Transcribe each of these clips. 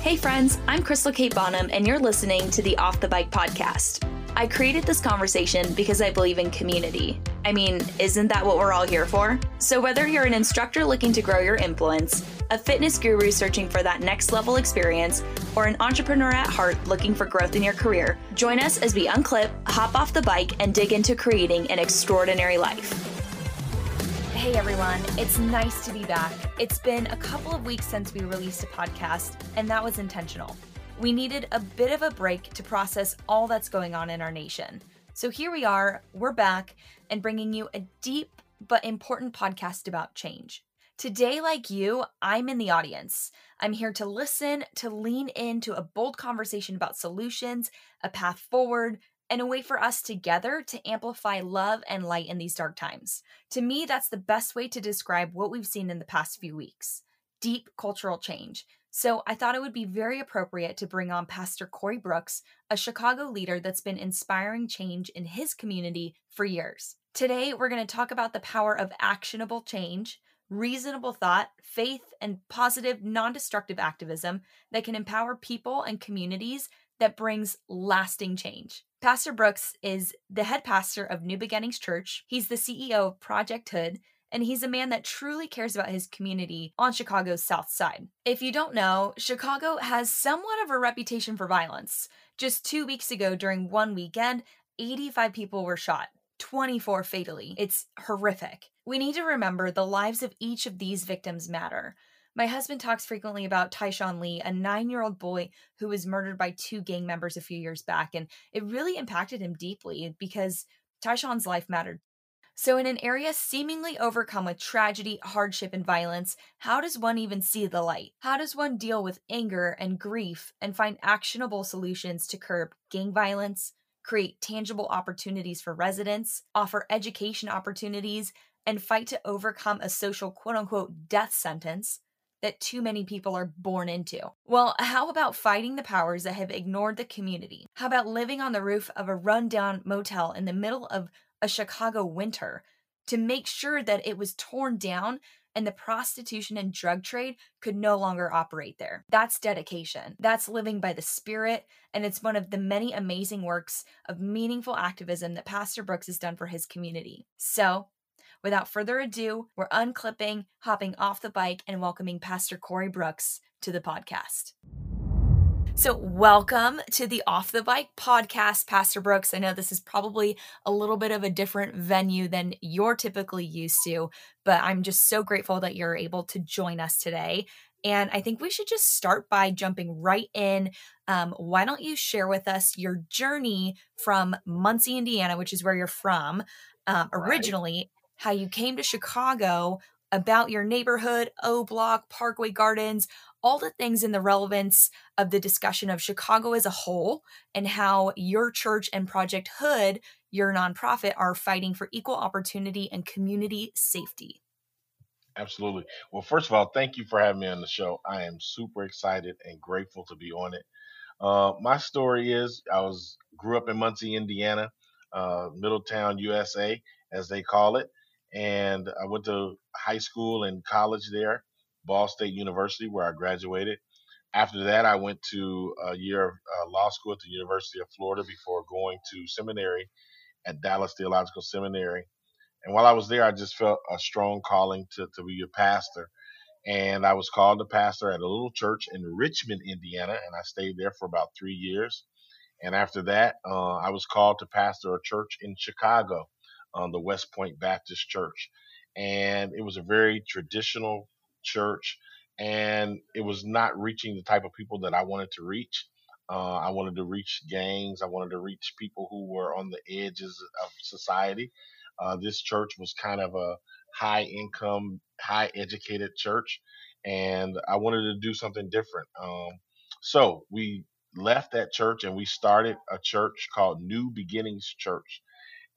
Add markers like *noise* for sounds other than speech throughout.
Hey, friends, I'm Crystal Kate Bonham, and you're listening to the Off the Bike podcast. I created this conversation because I believe in community. I mean, isn't that what we're all here for? So, whether you're an instructor looking to grow your influence, a fitness guru searching for that next level experience, or an entrepreneur at heart looking for growth in your career, join us as we unclip, hop off the bike, and dig into creating an extraordinary life. Hey everyone, it's nice to be back. It's been a couple of weeks since we released a podcast, and that was intentional. We needed a bit of a break to process all that's going on in our nation. So here we are, we're back and bringing you a deep but important podcast about change. Today, like you, I'm in the audience. I'm here to listen, to lean into a bold conversation about solutions, a path forward, and a way for us together to amplify love and light in these dark times. To me, that's the best way to describe what we've seen in the past few weeks deep cultural change. So I thought it would be very appropriate to bring on Pastor Corey Brooks, a Chicago leader that's been inspiring change in his community for years. Today, we're going to talk about the power of actionable change, reasonable thought, faith, and positive, non destructive activism that can empower people and communities that brings lasting change. Pastor Brooks is the head pastor of New Beginnings Church. He's the CEO of Project Hood, and he's a man that truly cares about his community on Chicago's South Side. If you don't know, Chicago has somewhat of a reputation for violence. Just two weeks ago, during one weekend, 85 people were shot. 24 fatally. It's horrific. We need to remember the lives of each of these victims matter. My husband talks frequently about Tyshawn Lee, a nine year old boy who was murdered by two gang members a few years back. And it really impacted him deeply because Tyshawn's life mattered. So, in an area seemingly overcome with tragedy, hardship, and violence, how does one even see the light? How does one deal with anger and grief and find actionable solutions to curb gang violence, create tangible opportunities for residents, offer education opportunities, and fight to overcome a social quote unquote death sentence? That too many people are born into. Well, how about fighting the powers that have ignored the community? How about living on the roof of a rundown motel in the middle of a Chicago winter to make sure that it was torn down and the prostitution and drug trade could no longer operate there. That's dedication. That's living by the Spirit, and it's one of the many amazing works of meaningful activism that Pastor Brooks has done for his community. So, Without further ado, we're unclipping, hopping off the bike, and welcoming Pastor Corey Brooks to the podcast. So, welcome to the Off the Bike podcast, Pastor Brooks. I know this is probably a little bit of a different venue than you're typically used to, but I'm just so grateful that you're able to join us today. And I think we should just start by jumping right in. Um, why don't you share with us your journey from Muncie, Indiana, which is where you're from um, originally, how you came to Chicago, about your neighborhood, O Block, Parkway Gardens, all the things in the relevance of the discussion of Chicago as a whole, and how your church and Project Hood, your nonprofit, are fighting for equal opportunity and community safety. Absolutely. Well, first of all, thank you for having me on the show. I am super excited and grateful to be on it. Uh, my story is I was grew up in Muncie, Indiana, uh, Middletown, USA, as they call it and I went to high school and college there, Ball State University, where I graduated. After that, I went to a year of uh, law school at the University of Florida before going to seminary at Dallas Theological Seminary. And while I was there, I just felt a strong calling to, to be a pastor. And I was called to pastor at a little church in Richmond, Indiana, and I stayed there for about three years. And after that, uh, I was called to pastor a church in Chicago um, the West Point Baptist Church. And it was a very traditional church, and it was not reaching the type of people that I wanted to reach. Uh, I wanted to reach gangs. I wanted to reach people who were on the edges of society. Uh, this church was kind of a high income, high educated church, and I wanted to do something different. Um, so we left that church and we started a church called New Beginnings Church.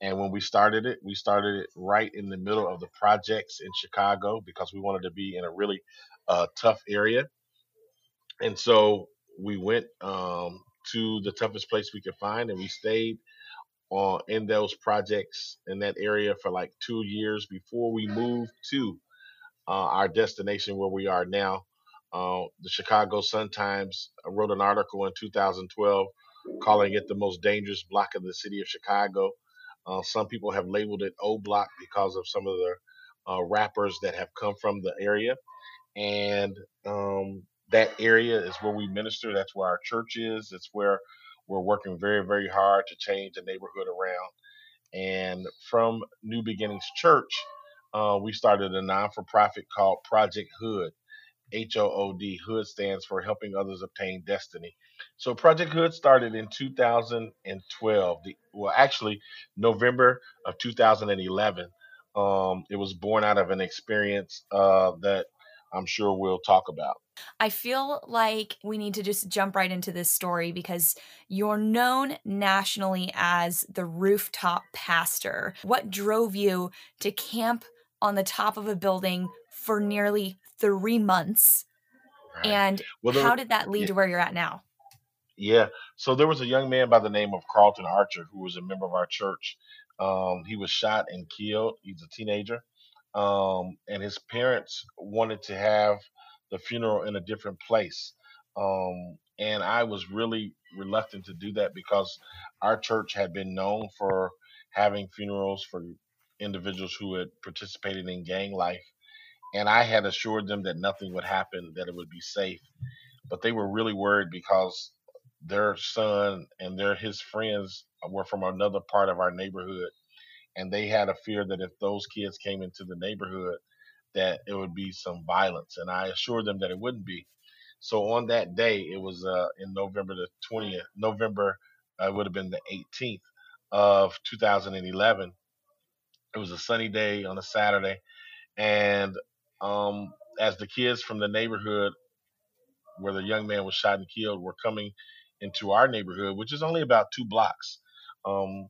And when we started it, we started it right in the middle of the projects in Chicago because we wanted to be in a really uh, tough area. And so we went um, to the toughest place we could find, and we stayed uh, in those projects in that area for like two years before we moved to uh, our destination where we are now. Uh, the Chicago Sun Times wrote an article in 2012 calling it the most dangerous block in the city of Chicago. Uh, some people have labeled it O Block because of some of the uh, rappers that have come from the area. And um, that area is where we minister. That's where our church is. It's where we're working very, very hard to change the neighborhood around. And from New Beginnings Church, uh, we started a non for profit called Project Hood. H O O D. Hood stands for Helping Others Obtain Destiny. So Project Hood started in 2012. The, well, actually, November of 2011. Um, it was born out of an experience uh, that I'm sure we'll talk about. I feel like we need to just jump right into this story because you're known nationally as the rooftop pastor. What drove you to camp on the top of a building for nearly three months? Right. And well, how did that lead yeah. to where you're at now? Yeah. So there was a young man by the name of Carlton Archer who was a member of our church. Um, he was shot and killed. He's a teenager. Um, and his parents wanted to have the funeral in a different place. Um, and I was really reluctant to do that because our church had been known for having funerals for individuals who had participated in gang life. And I had assured them that nothing would happen, that it would be safe. But they were really worried because their son and their his friends were from another part of our neighborhood and they had a fear that if those kids came into the neighborhood that it would be some violence and i assured them that it wouldn't be so on that day it was uh, in november the 20th november uh, would have been the 18th of 2011 it was a sunny day on a saturday and um, as the kids from the neighborhood where the young man was shot and killed were coming into our neighborhood which is only about two blocks um,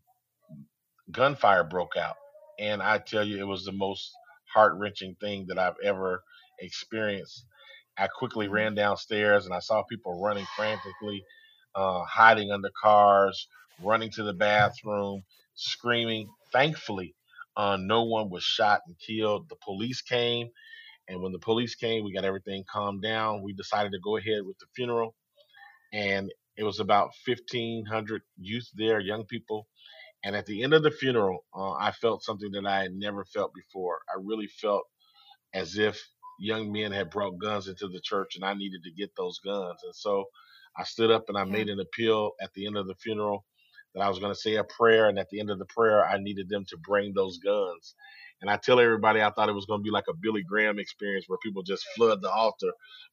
gunfire broke out. And I tell you, it was the most heart wrenching thing that I've ever experienced. I quickly mm-hmm. ran downstairs and I saw people running frantically, uh, hiding under cars, running to the bathroom, screaming. Thankfully, uh, no one was shot and killed. The police came, and when the police came, we got everything calmed down. We decided to go ahead with the funeral, and it was about 1,500 youth there, young people, and at the end of the funeral, uh, I felt something that I had never felt before. I really felt as if young men had brought guns into the church and I needed to get those guns. And so I stood up and I made an appeal at the end of the funeral that I was going to say a prayer. And at the end of the prayer, I needed them to bring those guns. And I tell everybody I thought it was going to be like a Billy Graham experience where people just flood the altar,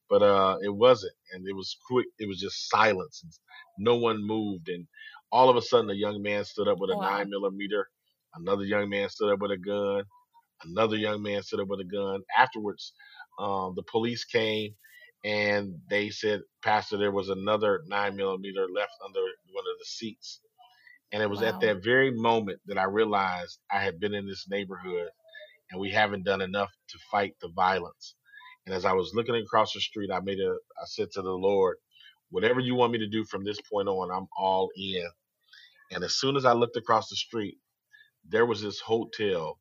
but uh, it wasn't. And it was quick. It was just silence. And no one moved. And all of a sudden a young man stood up with a wow. nine millimeter another young man stood up with a gun another young man stood up with a gun afterwards um, the police came and they said pastor there was another nine millimeter left under one of the seats and it was wow. at that very moment that i realized i had been in this neighborhood and we haven't done enough to fight the violence. And as i was looking across the street i made a i said to the lord whatever you want me to do from this point on i'm all in. And as soon as I looked across the street, there was this hotel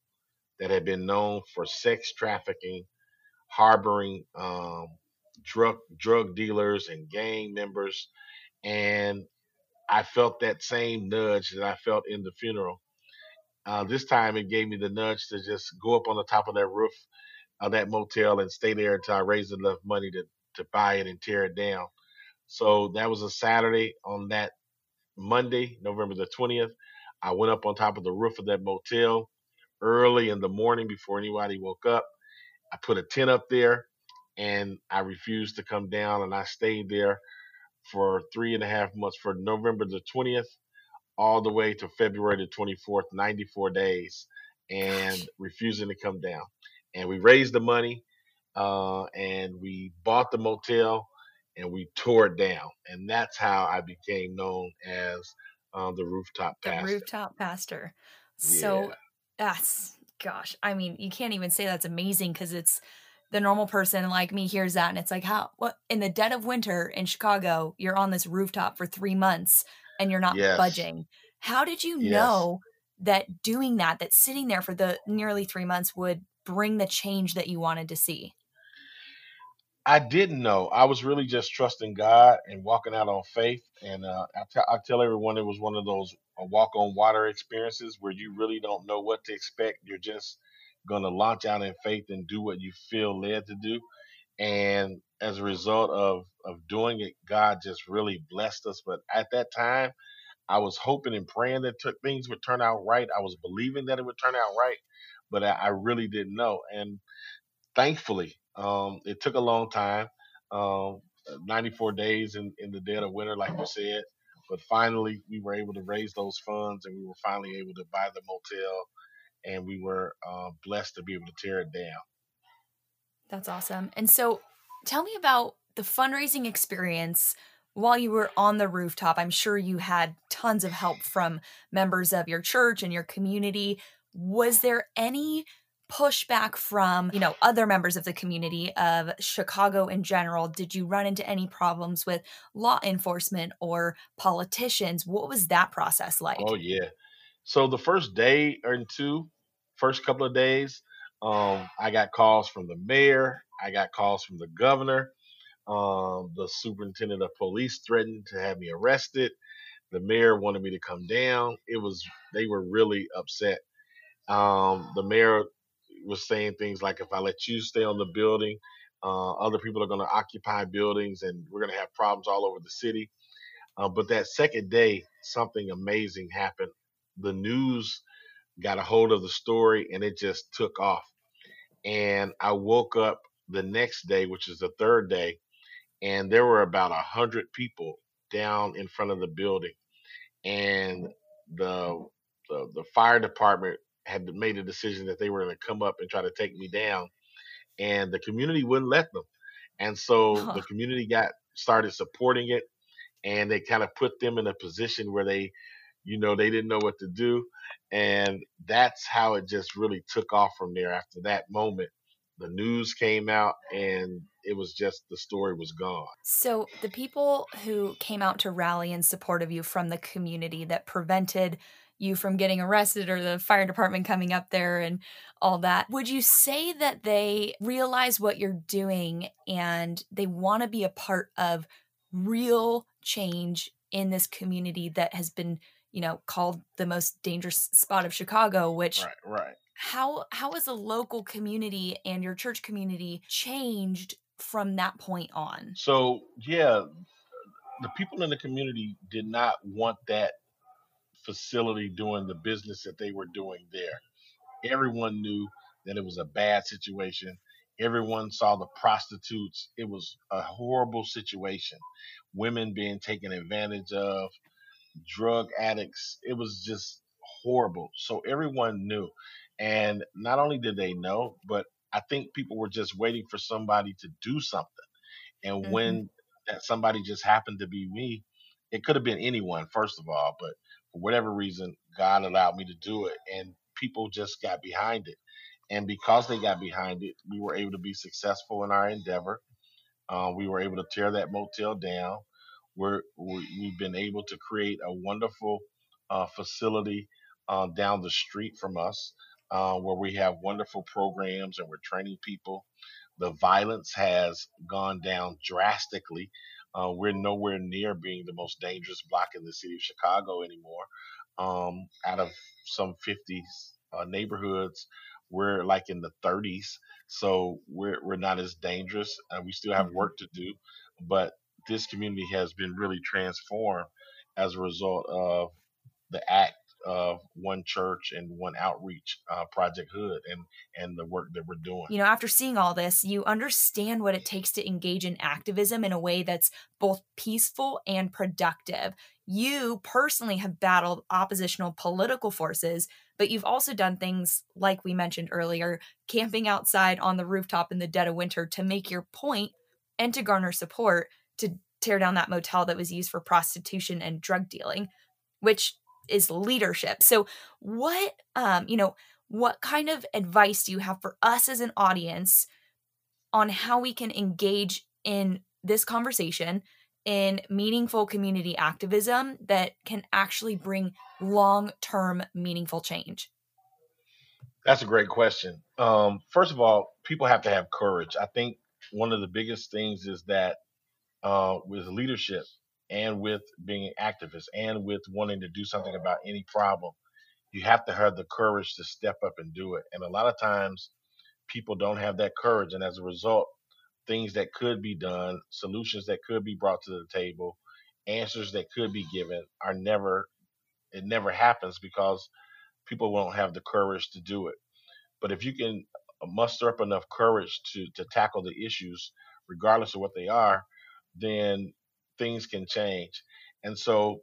that had been known for sex trafficking, harboring um, drug drug dealers and gang members, and I felt that same nudge that I felt in the funeral. Uh, this time, it gave me the nudge to just go up on the top of that roof of that motel and stay there until I raised enough money to to buy it and tear it down. So that was a Saturday. On that Monday, November the 20th. I went up on top of the roof of that motel early in the morning before anybody woke up. I put a tent up there and I refused to come down and I stayed there for three and a half months for November the 20th all the way to February the 24th, 94 days, and refusing to come down. And we raised the money uh, and we bought the motel and we tore it down. And that's how I became known as um, the rooftop pastor. The rooftop pastor. So yeah. that's gosh, I mean, you can't even say that's amazing because it's the normal person like me hears that and it's like how what in the dead of winter in Chicago, you're on this rooftop for three months and you're not yes. budging. How did you yes. know that doing that, that sitting there for the nearly three months would bring the change that you wanted to see? I didn't know. I was really just trusting God and walking out on faith. And uh, I, t- I tell everyone it was one of those uh, walk on water experiences where you really don't know what to expect. You're just going to launch out in faith and do what you feel led to do. And as a result of, of doing it, God just really blessed us. But at that time, I was hoping and praying that t- things would turn out right. I was believing that it would turn out right, but I, I really didn't know. And thankfully, um, it took a long time, um, 94 days in, in the dead of winter, like you said. But finally, we were able to raise those funds, and we were finally able to buy the motel, and we were uh, blessed to be able to tear it down. That's awesome. And so, tell me about the fundraising experience while you were on the rooftop. I'm sure you had tons of help from members of your church and your community. Was there any pushback from, you know, other members of the community of Chicago in general? Did you run into any problems with law enforcement or politicians? What was that process like? Oh yeah. So the first day or two, first couple of days, um, I got calls from the mayor. I got calls from the governor. Um, the superintendent of police threatened to have me arrested. The mayor wanted me to come down. It was they were really upset. Um, the mayor was saying things like, if I let you stay on the building, uh, other people are going to occupy buildings and we're going to have problems all over the city. Uh, but that second day, something amazing happened. The news got a hold of the story and it just took off. And I woke up the next day, which is the third day, and there were about a hundred people down in front of the building. And the, the the fire department had made a decision that they were going to come up and try to take me down, and the community wouldn't let them. And so huh. the community got started supporting it, and they kind of put them in a position where they, you know, they didn't know what to do, and that's how it just really took off from there. After that moment, the news came out, and it was just the story was gone. So the people who came out to rally in support of you from the community that prevented you from getting arrested or the fire department coming up there and all that. Would you say that they realize what you're doing and they want to be a part of real change in this community that has been, you know, called the most dangerous spot of Chicago, which Right, right. How how has the local community and your church community changed from that point on? So, yeah, the people in the community did not want that facility doing the business that they were doing there. Everyone knew that it was a bad situation. Everyone saw the prostitutes. It was a horrible situation. Women being taken advantage of, drug addicts. It was just horrible. So everyone knew. And not only did they know, but I think people were just waiting for somebody to do something. And mm-hmm. when that somebody just happened to be me, it could have been anyone, first of all, but for whatever reason, God allowed me to do it, and people just got behind it. And because they got behind it, we were able to be successful in our endeavor. Uh, we were able to tear that motel down. We're, we, have been able to create a wonderful uh, facility uh, down the street from us uh, where we have wonderful programs and we're training people. The violence has gone down drastically. Uh, we're nowhere near being the most dangerous block in the city of Chicago anymore. Um, out of some 50 uh, neighborhoods, we're like in the 30s, so we're we're not as dangerous. Uh, we still have mm-hmm. work to do, but this community has been really transformed as a result of the act of one church and one outreach uh, project hood and and the work that we're doing. You know after seeing all this you understand what it takes to engage in activism in a way that's both peaceful and productive. You personally have battled oppositional political forces but you've also done things like we mentioned earlier camping outside on the rooftop in the dead of winter to make your point and to garner support to tear down that motel that was used for prostitution and drug dealing which is leadership. So what um you know, what kind of advice do you have for us as an audience on how we can engage in this conversation in meaningful community activism that can actually bring long-term meaningful change? That's a great question. Um, first of all, people have to have courage. I think one of the biggest things is that uh, with leadership and with being an activist and with wanting to do something about any problem, you have to have the courage to step up and do it. And a lot of times, people don't have that courage, and as a result, things that could be done, solutions that could be brought to the table, answers that could be given are never. It never happens because people won't have the courage to do it. But if you can muster up enough courage to to tackle the issues, regardless of what they are, then things can change. And so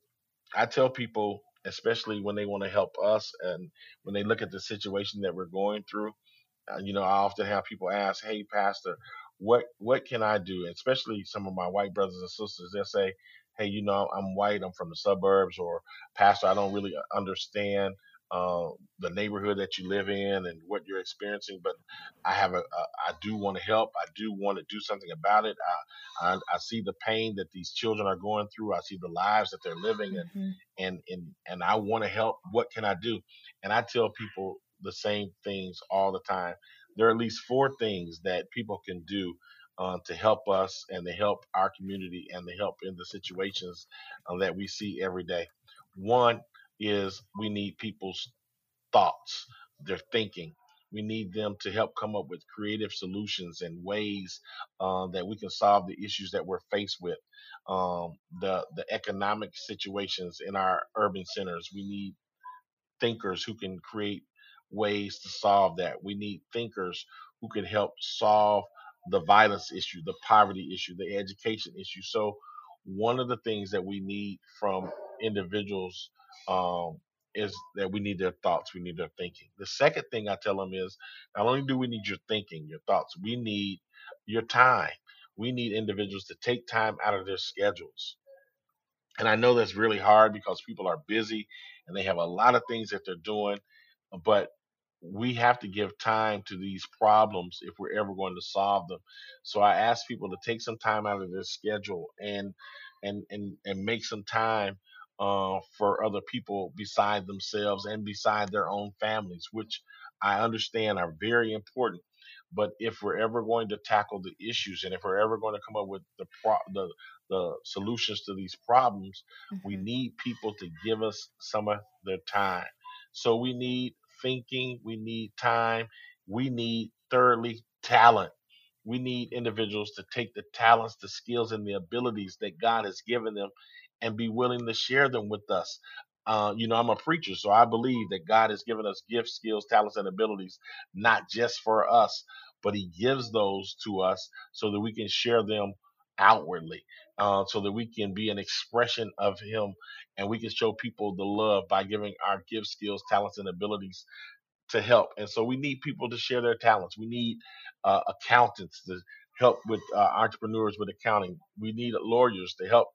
I tell people, especially when they want to help us and when they look at the situation that we're going through, uh, you know, I often have people ask, "Hey, Pastor, what what can I do?" especially some of my white brothers and sisters, they'll say, "Hey, you know, I'm white, I'm from the suburbs," or "Pastor, I don't really understand uh, the neighborhood that you live in and what you're experiencing. But I have a, a I do want to help. I do want to do something about it. I, I, I see the pain that these children are going through. I see the lives that they're living, mm-hmm. and and and and I want to help. What can I do? And I tell people the same things all the time. There are at least four things that people can do uh, to help us and to help our community and to help in the situations uh, that we see every day. One is we need people's thoughts, their thinking. We need them to help come up with creative solutions and ways uh, that we can solve the issues that we're faced with. Um, the the economic situations in our urban centers. We need thinkers who can create ways to solve that. We need thinkers who can help solve the violence issue, the poverty issue, the education issue. So one of the things that we need from individuals um, is that we need their thoughts, we need their thinking. The second thing I tell them is not only do we need your thinking, your thoughts, we need your time. We need individuals to take time out of their schedules. And I know that's really hard because people are busy and they have a lot of things that they're doing, but we have to give time to these problems if we're ever going to solve them. So I ask people to take some time out of their schedule and and and and make some time uh, for other people beside themselves and beside their own families, which I understand are very important. But if we're ever going to tackle the issues and if we're ever going to come up with the pro- the, the solutions to these problems, mm-hmm. we need people to give us some of their time. So we need thinking, we need time, we need thirdly talent. We need individuals to take the talents, the skills, and the abilities that God has given them and be willing to share them with us. Uh, you know, I'm a preacher, so I believe that God has given us gifts, skills, talents, and abilities, not just for us, but He gives those to us so that we can share them outwardly, uh, so that we can be an expression of Him and we can show people the love by giving our gifts, skills, talents, and abilities to help. And so we need people to share their talents. We need uh, accountants to help with uh, entrepreneurs with accounting. We need lawyers to help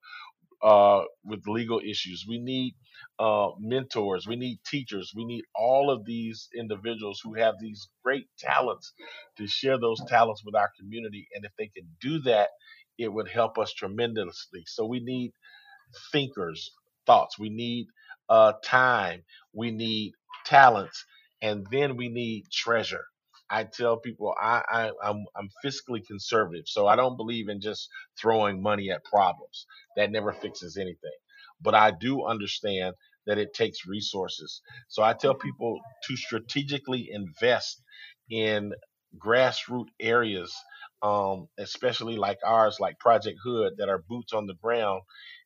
uh, with legal issues. We need uh, mentors. We need teachers. We need all of these individuals who have these great talents to share those talents with our community. And if they can do that, it would help us tremendously. So we need thinkers, thoughts. We need uh, time. We need talents. And then we need treasure. I tell people I, I I'm I'm fiscally conservative, so I don't believe in just throwing money at problems. That never fixes anything. But I do understand that it takes resources. So I tell people to strategically invest in grassroots areas, um, especially like ours, like Project Hood, that are boots on the ground,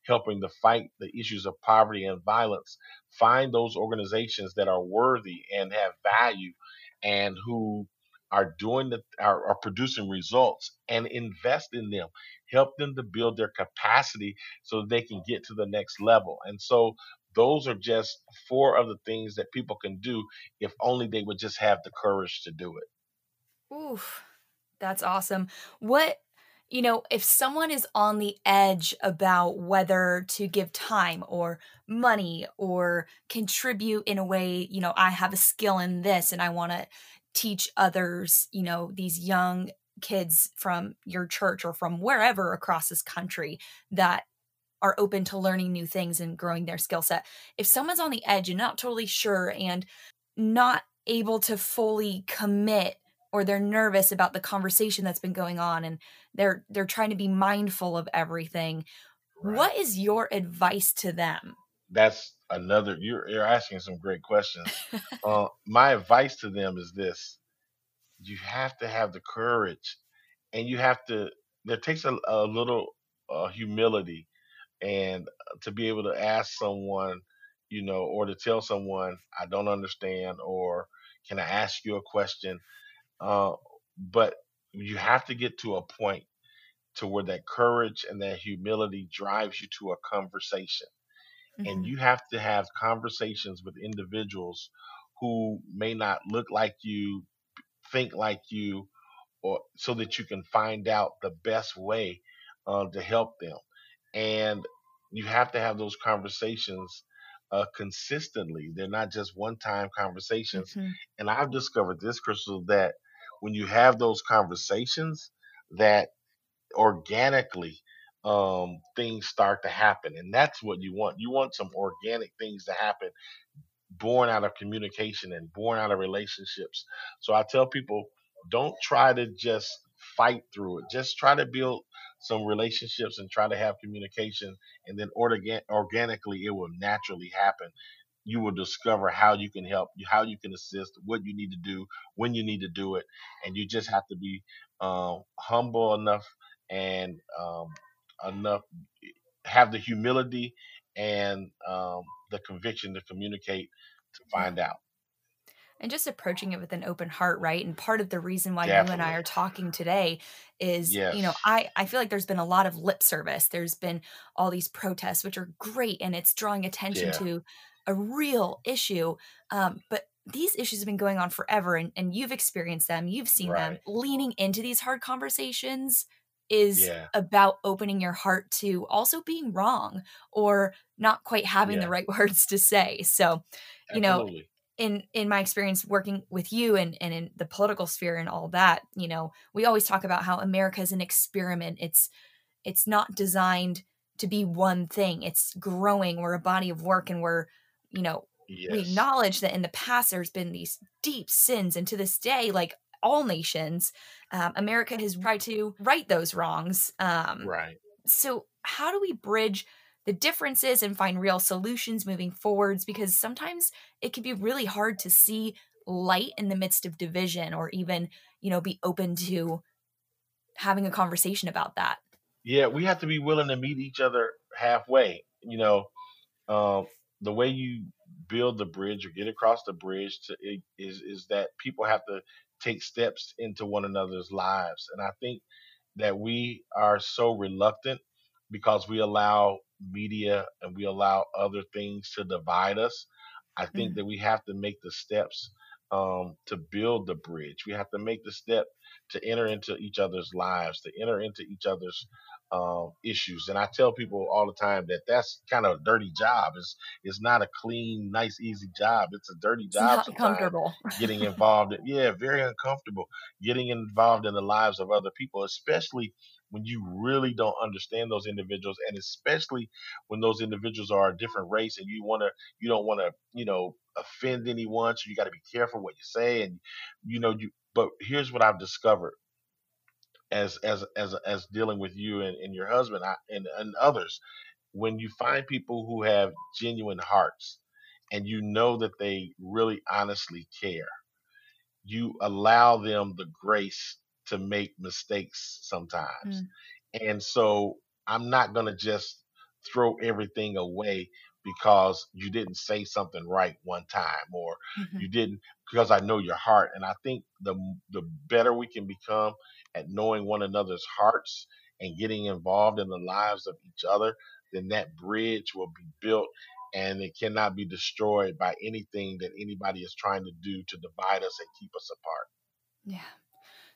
helping to fight the issues of poverty and violence. Find those organizations that are worthy and have value and who are doing the are, are producing results and invest in them. Help them to build their capacity so they can get to the next level. And so those are just four of the things that people can do if only they would just have the courage to do it. Oof that's awesome. What you know, if someone is on the edge about whether to give time or money or contribute in a way, you know, I have a skill in this and I want to teach others, you know, these young kids from your church or from wherever across this country that are open to learning new things and growing their skill set. If someone's on the edge and not totally sure and not able to fully commit or they're nervous about the conversation that's been going on and they're they're trying to be mindful of everything. Right. What is your advice to them? That's another you're you're asking some great questions. *laughs* uh, my advice to them is this. You have to have the courage and you have to there takes a, a little uh, humility and uh, to be able to ask someone you know or to tell someone i don't understand or can i ask you a question uh, but you have to get to a point to where that courage and that humility drives you to a conversation. And you have to have conversations with individuals who may not look like you think like you or so that you can find out the best way uh, to help them. And you have to have those conversations uh, consistently. They're not just one-time conversations. Mm-hmm. And I've discovered this, Crystal, that when you have those conversations, that organically um, things start to happen, and that's what you want. You want some organic things to happen, born out of communication and born out of relationships. So I tell people don't try to just fight through it. Just try to build some relationships and try to have communication, and then organ- organically it will naturally happen. You will discover how you can help, how you can assist, what you need to do, when you need to do it, and you just have to be um, humble enough and um, enough, have the humility and um, the conviction to communicate to find out and just approaching it with an open heart right and part of the reason why Definitely. you and i are talking today is yes. you know i i feel like there's been a lot of lip service there's been all these protests which are great and it's drawing attention yeah. to a real issue um, but these issues have been going on forever and, and you've experienced them you've seen right. them leaning into these hard conversations is yeah. about opening your heart to also being wrong or not quite having yeah. the right *laughs* words to say so you Absolutely. know in in my experience working with you and, and in the political sphere and all that you know we always talk about how america is an experiment it's it's not designed to be one thing it's growing we're a body of work and we're you know yes. we acknowledge that in the past there's been these deep sins and to this day like all nations um, america has tried to right those wrongs um, right so how do we bridge the differences and find real solutions moving forwards because sometimes it can be really hard to see light in the midst of division or even, you know, be open to having a conversation about that. Yeah, we have to be willing to meet each other halfway. You know, um, the way you build the bridge or get across the bridge to, is is that people have to take steps into one another's lives, and I think that we are so reluctant because we allow media and we allow other things to divide us. I think mm-hmm. that we have to make the steps um, to build the bridge. We have to make the step to enter into each other's lives, to enter into each other's um, issues. And I tell people all the time that that's kind of a dirty job. It's it's not a clean, nice, easy job. It's a dirty job. It's not comfortable. getting *laughs* involved. In, yeah, very uncomfortable. Getting involved in the lives of other people, especially when you really don't understand those individuals and especially when those individuals are a different race and you want to you don't want to you know offend anyone so you got to be careful what you say and you know you but here's what i've discovered as as as as dealing with you and, and your husband and and others when you find people who have genuine hearts and you know that they really honestly care you allow them the grace to make mistakes sometimes. Mm. And so I'm not going to just throw everything away because you didn't say something right one time or mm-hmm. you didn't because I know your heart and I think the the better we can become at knowing one another's hearts and getting involved in the lives of each other then that bridge will be built and it cannot be destroyed by anything that anybody is trying to do to divide us and keep us apart. Yeah.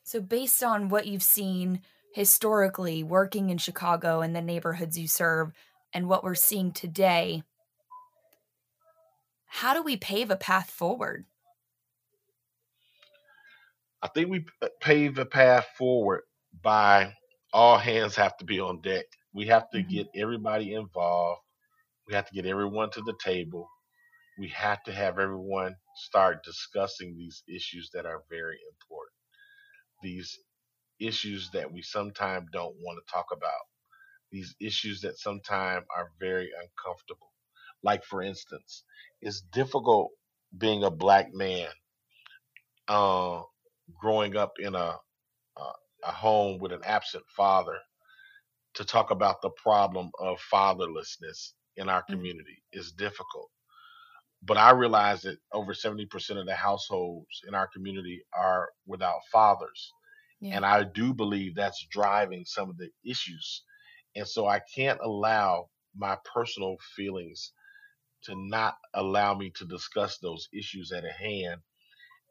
So, based on what you've seen historically working in Chicago and the neighborhoods you serve, and what we're seeing today, how do we pave a path forward? I think we pave a path forward by all hands have to be on deck. We have to mm-hmm. get everybody involved. We have to get everyone to the table. We have to have everyone start discussing these issues that are very important these issues that we sometimes don't want to talk about, these issues that sometimes are very uncomfortable. Like, for instance, it's difficult being a black man uh, growing up in a, a, a home with an absent father to talk about the problem of fatherlessness in our Mm-hmm. community is difficult. But I realize that over 70% of the households in our community are without fathers. Yeah. And I do believe that's driving some of the issues. And so I can't allow my personal feelings to not allow me to discuss those issues at hand.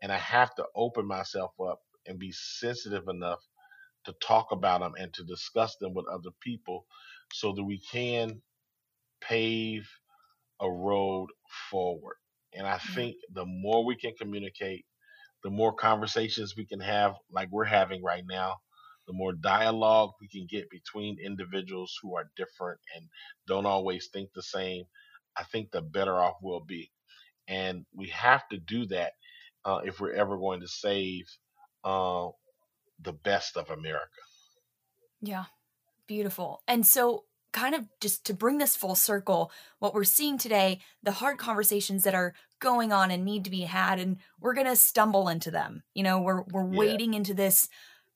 And I have to open myself up and be sensitive enough to talk about them and to discuss them with other people so that we can pave a road forward. And I mm-hmm. think the more we can communicate, the more conversations we can have, like we're having right now, the more dialogue we can get between individuals who are different and don't always think the same, I think the better off we'll be. And we have to do that uh, if we're ever going to save uh, the best of America. Yeah. Beautiful. And so, kind of just to bring this full circle, what we're seeing today, the hard conversations that are going on and need to be had, and we're going to stumble into them. You know, we're we're Yeah. wading into this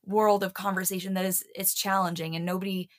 world of conversation that is it's challenging and nobody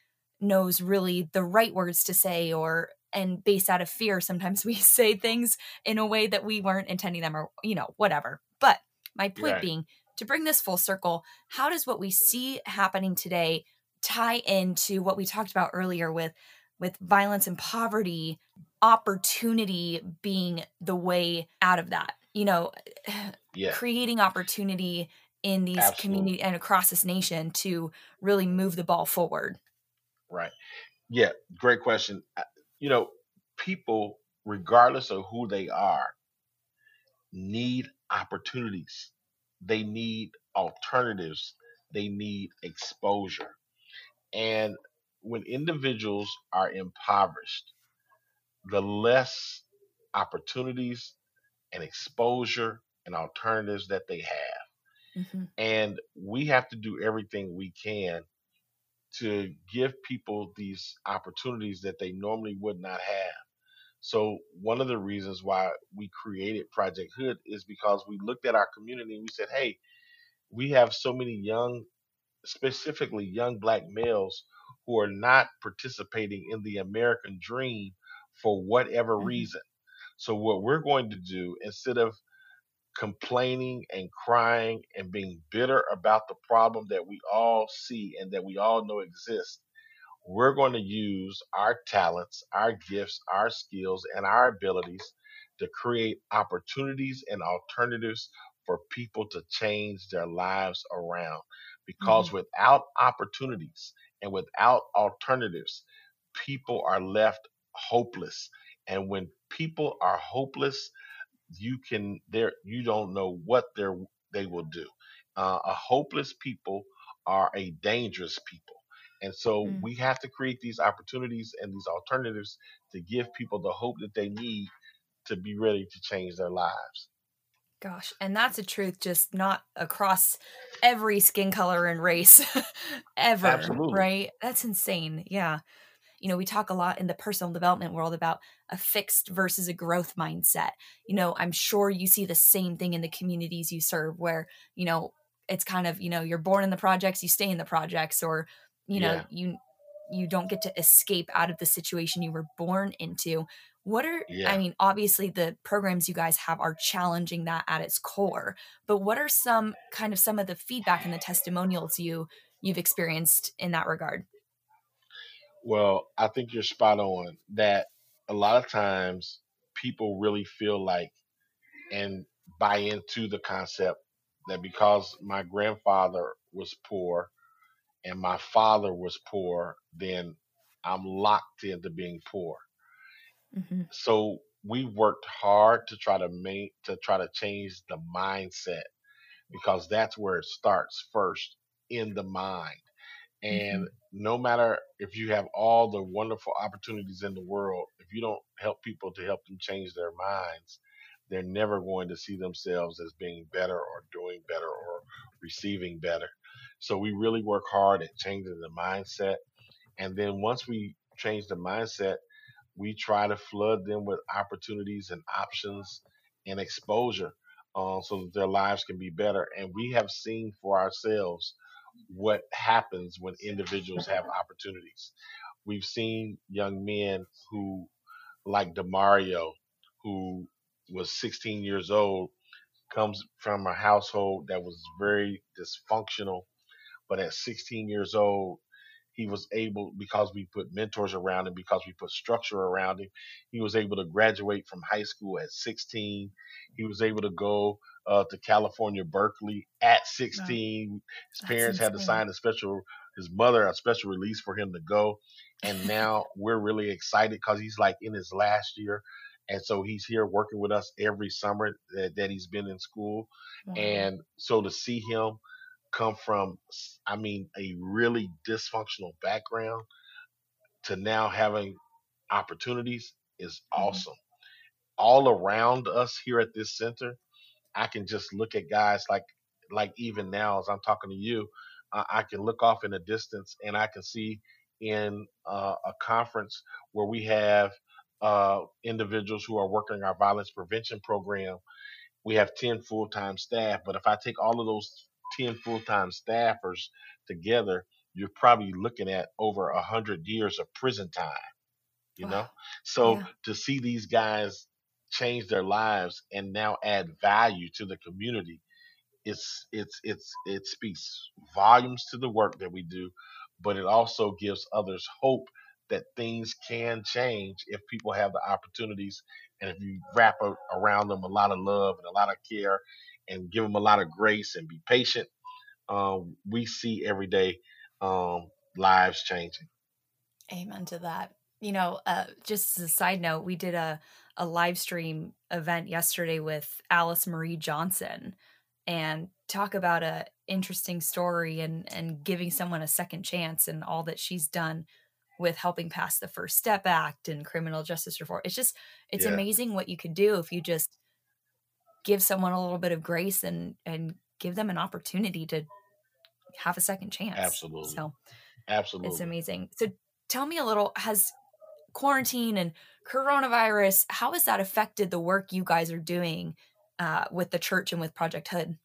knows really the right words to say or and based out of fear sometimes *laughs* we say things in a way that we weren't intending them or you know whatever. But my point Right. being to bring this full circle how does what we see happening today tie into what we talked about earlier with with violence and poverty opportunity being the way out of that? You know *sighs* Yeah, creating opportunity in these Absolutely. community and across this nation to really move the ball forward right. Yeah, great question. You know, people, regardless of who they are, need opportunities. They need alternatives. They need exposure. And when individuals are impoverished, the less opportunities and exposure and alternatives that they have. Hmm And we have to do everything we can to give people these opportunities that they normally would not have. So, one of the reasons why we created Project Hood is because we looked at our community and we said, hey, we have so many young, specifically young black males who are not participating in the American dream for whatever Mhm. reason. So, what we're going to do instead of complaining and crying and being bitter about the problem that we all see and that we all know exists, we're going to use our talents, our gifts, our skills, and our abilities to create opportunities and alternatives for people to change their lives around. Because mm-hmm. without opportunities and without alternatives, people are left hopeless. And when people are hopeless, you can there you don't know what they're they will do. Uh, a hopeless people are a dangerous people. And so Mm. we have to create these opportunities and these alternatives to give people the hope that they need to be ready to change their lives. Gosh, and that's a truth just not across every skin color and race *laughs* ever, Absolutely. right? That's insane. Yeah. You know, we talk a lot in the personal development world about a fixed versus a growth mindset. You know, I'm sure you see the same thing in the communities you serve where, you know, it's kind of, you know, you're born in the projects, you stay in the projects or, you know, Yeah. you you don't get to escape out of the situation you were born into. What are Yeah. I mean, obviously the programs you guys have are challenging that at its core, but what are some kind of some of the feedback and the testimonials you you've experienced in that regard? Well, I think you're spot on that a lot of times people really feel like and buy into the concept that because my grandfather was poor and my father was poor, then I'm locked into being poor. hmm So we worked hard to try to make to try to change the mindset because that's where it starts first in the mind. And no matter if you have all the wonderful opportunities in the world, if you don't help people to help them change their minds, they're never going to see themselves as being better or doing better or receiving better. So we really work hard at changing the mindset. And then once we change the mindset, we try to flood them with opportunities and options and exposure uh, so that their lives can be better. And we have seen for ourselves what happens when individuals have opportunities. We've seen young men who, like Demario, who was 16 years old, comes from a household that was very dysfunctional, but at 16 years old, he was able because we put mentors around him because we put structure around him he was able to graduate from high school at 16 he was able to go uh, to california berkeley at Wow. 16 his That's parents had to sign a special his mother a special release for him to go and now we're really excited because he's like in his last year and so he's here working with us every summer that, that he's been in school Wow. and so to see him come from i mean a really dysfunctional background to now having opportunities is Mhm. awesome all around us here at this center i can just look at guys like like even now as i'm talking to you uh, i can look off in the distance and i can see in uh, a conference where we have uh, individuals who are working our violence prevention program we have 10 full-time staff but if i take all of those 10 full-time staffers together you're probably looking at over 100 years of prison time you know so Yeah. to see these guys change their lives and now add value to the community it's it's it's it speaks volumes to the work that we do but it also gives others hope that things can change if people have the opportunities and if you wrap a, around them a lot of love and a lot of care and give them a lot of grace and be patient um, we see every day um, lives changing Amen to that. You know, uh, just as a side note, we did a a live stream event yesterday with Alice Marie Johnson, and talk about a interesting story and and giving someone a second chance and all that she's done with helping pass the First Step Act and criminal justice reform. It's just it's yeah amazing what you could do if you just give someone a little bit of grace and and give them an opportunity to have a second chance. absolutely So absolutely it's amazing. So tell me a little has quarantine and coronavirus how has that affected the work you guys are doing uh, with the church and with Project Hood?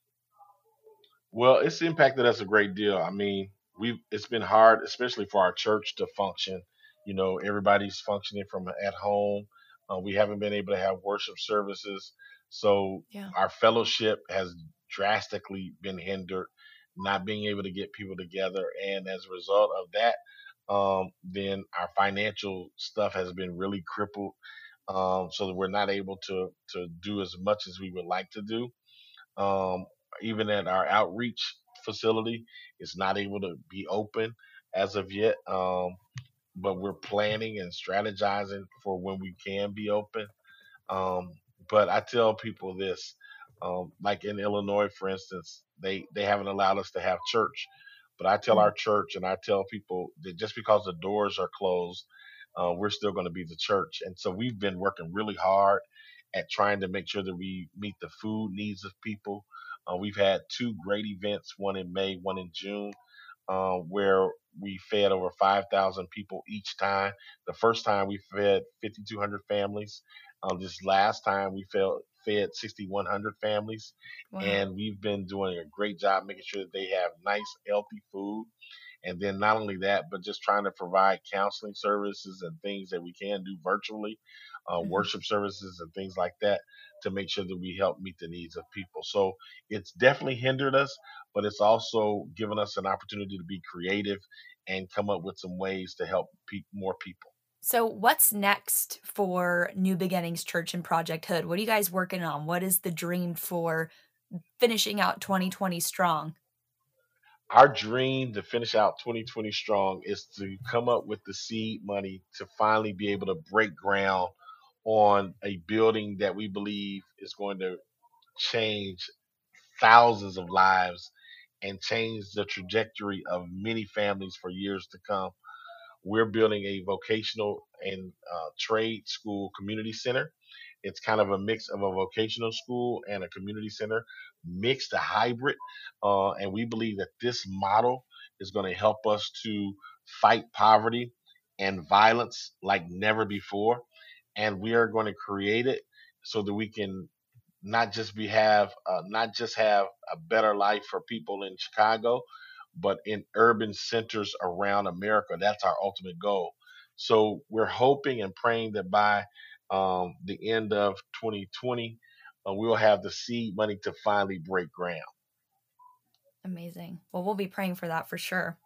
Well, it's impacted us a great deal. I mean, we've it's been hard, especially for our church to function. You know, everybody's functioning from at home. Uh, we haven't been able to have worship services, so Yeah. our fellowship has drastically been hindered. Not being able to get people together, and as a result of that, um, then our financial stuff has been really crippled. Um, so that we're not able to to do as much as we would like to do um, even at our outreach facility it's not able to be open as of yet um, but we're planning and strategizing for when we can be open um, but i tell people this um, like in illinois for instance they they haven't allowed us to have church but i tell Mm. our church and i tell people that just because the doors are closed uh, we're still going to be the church and so we've been working really hard at trying to make sure that we meet the food needs of people uh, we've had two great events, one in May, one in June, uh, where we fed over 5,000 people each time. The first time we fed 5,200 families. Um, this last time we fed, fed 6,100 families. Wow. And we've been doing a great job making sure that they have nice, healthy food. And then not only that, but just trying to provide counseling services and things that we can do virtually, uh, Mhm. worship services and things like that to make sure that we help meet the needs of people. So it's definitely hindered us, but it's also given us an opportunity to be creative and come up with some ways to help pe- more people. So what's next for New Beginnings Church and Project Hood? What are you guys working on? What is the dream for finishing out 2020 strong? Our dream to finish out 2020 strong is to come up with the seed money to finally be able to break ground on a building that we believe is going to change thousands of lives and change the trajectory of many families for years to come. We're building a vocational and uh, trade school community center It's kind of a mix of a vocational school and a community center, mixed a hybrid. Uh, and we believe that this model is going to help us to fight poverty and violence like never before. And we are going to create it so that we can not just be have uh, not just have a better life for people in Chicago, but in urban centers around America. That's our ultimate goal. So we're hoping and praying that by um, the end of 2020, uh, we'll have the seed money to finally break ground. Amazing. Well, we'll be praying for that for sure.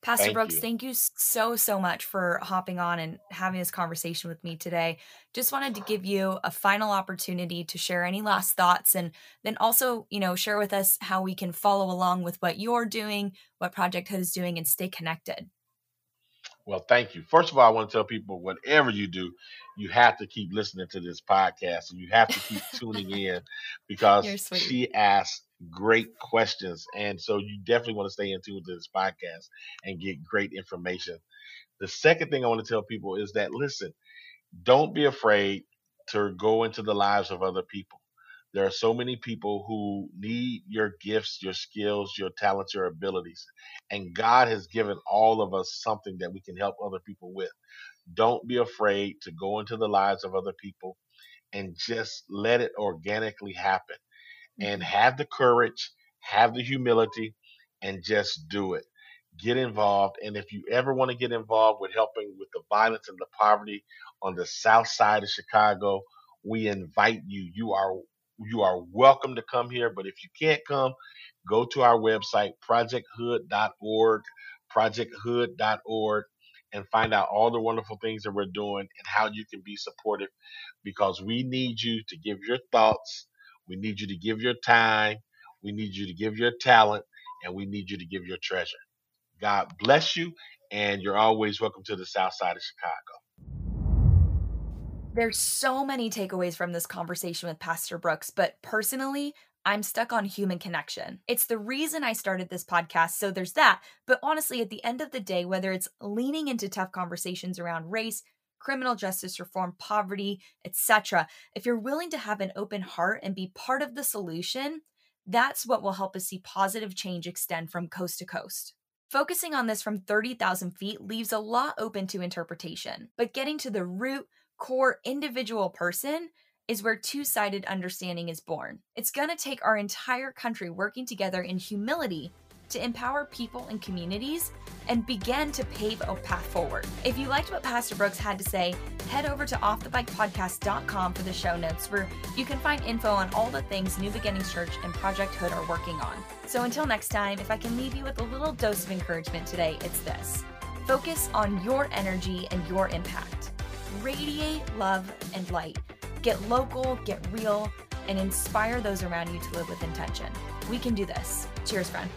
Pastor Thank Brooks, you. thank you so, so much for hopping on and having this conversation with me today. Just wanted to give you a final opportunity to share any last thoughts and then also, you know, share with us how we can follow along with what you're doing, what Project Hood is doing, and stay connected. Well, thank you. First of all, I want to tell people whatever you do, you have to keep listening to this podcast and you have to keep tuning in *laughs* because she asks great questions. And so you definitely want to stay in tune with this podcast and get great information. The second thing I want to tell people is that listen, don't be afraid to go into the lives of other people. There are so many people who need your gifts, your skills, your talents, your abilities. And God has given all of us something that we can help other people with. Don't be afraid to go into the lives of other people and just let it organically happen. And have the courage, have the humility, and just do it. Get involved. And if you ever want to get involved with helping with the violence and the poverty on the south side of Chicago, we invite you. You are you are welcome to come here, but if you can't come, go to our website, projecthood.org, projecthood.org, and find out all the wonderful things that we're doing and how you can be supportive because we need you to give your thoughts, we need you to give your time, we need you to give your talent, and we need you to give your treasure. God bless you, and you're always welcome to the south side of Chicago. There's so many takeaways from this conversation with Pastor Brooks, but personally, I'm stuck on human connection. It's the reason I started this podcast, so there's that. But honestly, at the end of the day, whether it's leaning into tough conversations around race, criminal justice reform, poverty, etc., if you're willing to have an open heart and be part of the solution, that's what will help us see positive change extend from coast to coast. Focusing on this from 30,000 feet leaves a lot open to interpretation, but getting to the root, core, individual person is where two sided understanding is born. It's gonna take our entire country working together in humility to empower people and communities and begin to pave a path forward. If you liked what Pastor Brooks had to say, head over to offthebikepodcast.com for the show notes where you can find info on all the things New Beginnings Church and Project Hood are working on. So until next time, if I can leave you with a little dose of encouragement today, it's this focus on your energy and your impact. Radiate love and light. Get local, get real, and inspire those around you to live with intention. We can do this. Cheers, friend.